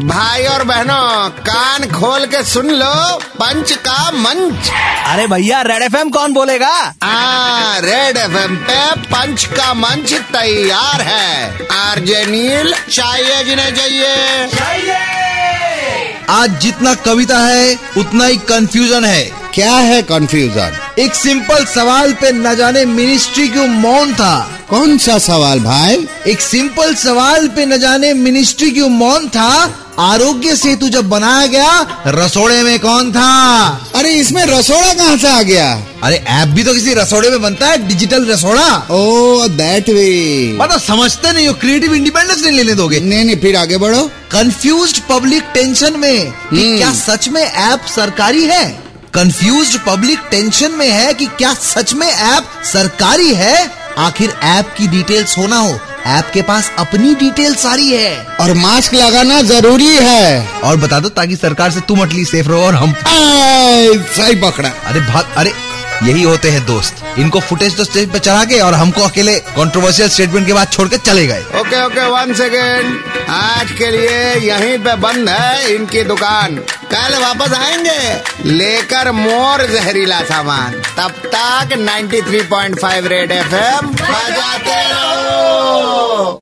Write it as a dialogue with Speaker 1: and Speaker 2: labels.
Speaker 1: भाई और बहनों कान खोल के सुन लो पंच का मंच।
Speaker 2: अरे भैया रेड एफएम कौन बोलेगा?
Speaker 1: आ, रेड एफएम पे पंच का मंच तैयार है। आरजे नील चाहिए जिन्हें चाहिए।
Speaker 3: आज जितना कविता है उतना ही कंफ्यूजन है।
Speaker 1: क्या है कंफ्यूजन
Speaker 3: एक सिंपल सवाल पे न जाने मिनिस्ट्री क्यों मौन था?
Speaker 1: कौन सा सवाल भाई?
Speaker 3: एक सिंपल सवाल पे न जाने मिनिस्ट्री क्यों मौन था? आरोग्य सेतु जब बनाया गया रसोड़े में कौन था?
Speaker 1: अरे इसमें रसोड़ा कहाँ से आ गया?
Speaker 3: अरे ऐप भी तो किसी रसोड़े में बनता है डिजिटल रसोड़ा।
Speaker 1: ओ दैट वे
Speaker 3: मतलब समझते नहीं हो क्रिएटिव इंडिपेंडेंस नहीं लेने दोगे।
Speaker 1: नहीं नहीं फिर आगे बढ़ो।
Speaker 3: कंफ्यूज पब्लिक टेंशन में कि
Speaker 1: हम्म।
Speaker 3: क्या सच में ऐप सरकारी है? कंफ्यूज पब्लिक टेंशन में है कि क्या सच में ऐप सरकारी है? आखिर ऐप की डिटेल्स होना हो। ऐप के पास अपनी डिटेल सारी है।
Speaker 1: और मास्क लगाना ज़रूरी है।
Speaker 3: और बता दो ताकि सरकार से तुम अटली सेफ़ रहो और हम
Speaker 1: सही पकड़ा।
Speaker 3: अरे भाग अरे यही होते हैं दोस्त। इनको फुटेज तो स्टेज पे चढ़ा के और हमको अकेले कंट्रोवर्शियल स्टेटमेंट के बाद छोड़ के चले गए।
Speaker 1: ओके ओके वन सेकेंड आज के लिए यहीं पे बंद है इनकी दुकान। कल वापस आएँगे। लेकर मोर जहरीला सामान। तब तक 93.5 रेड एफएम बजाते रहो।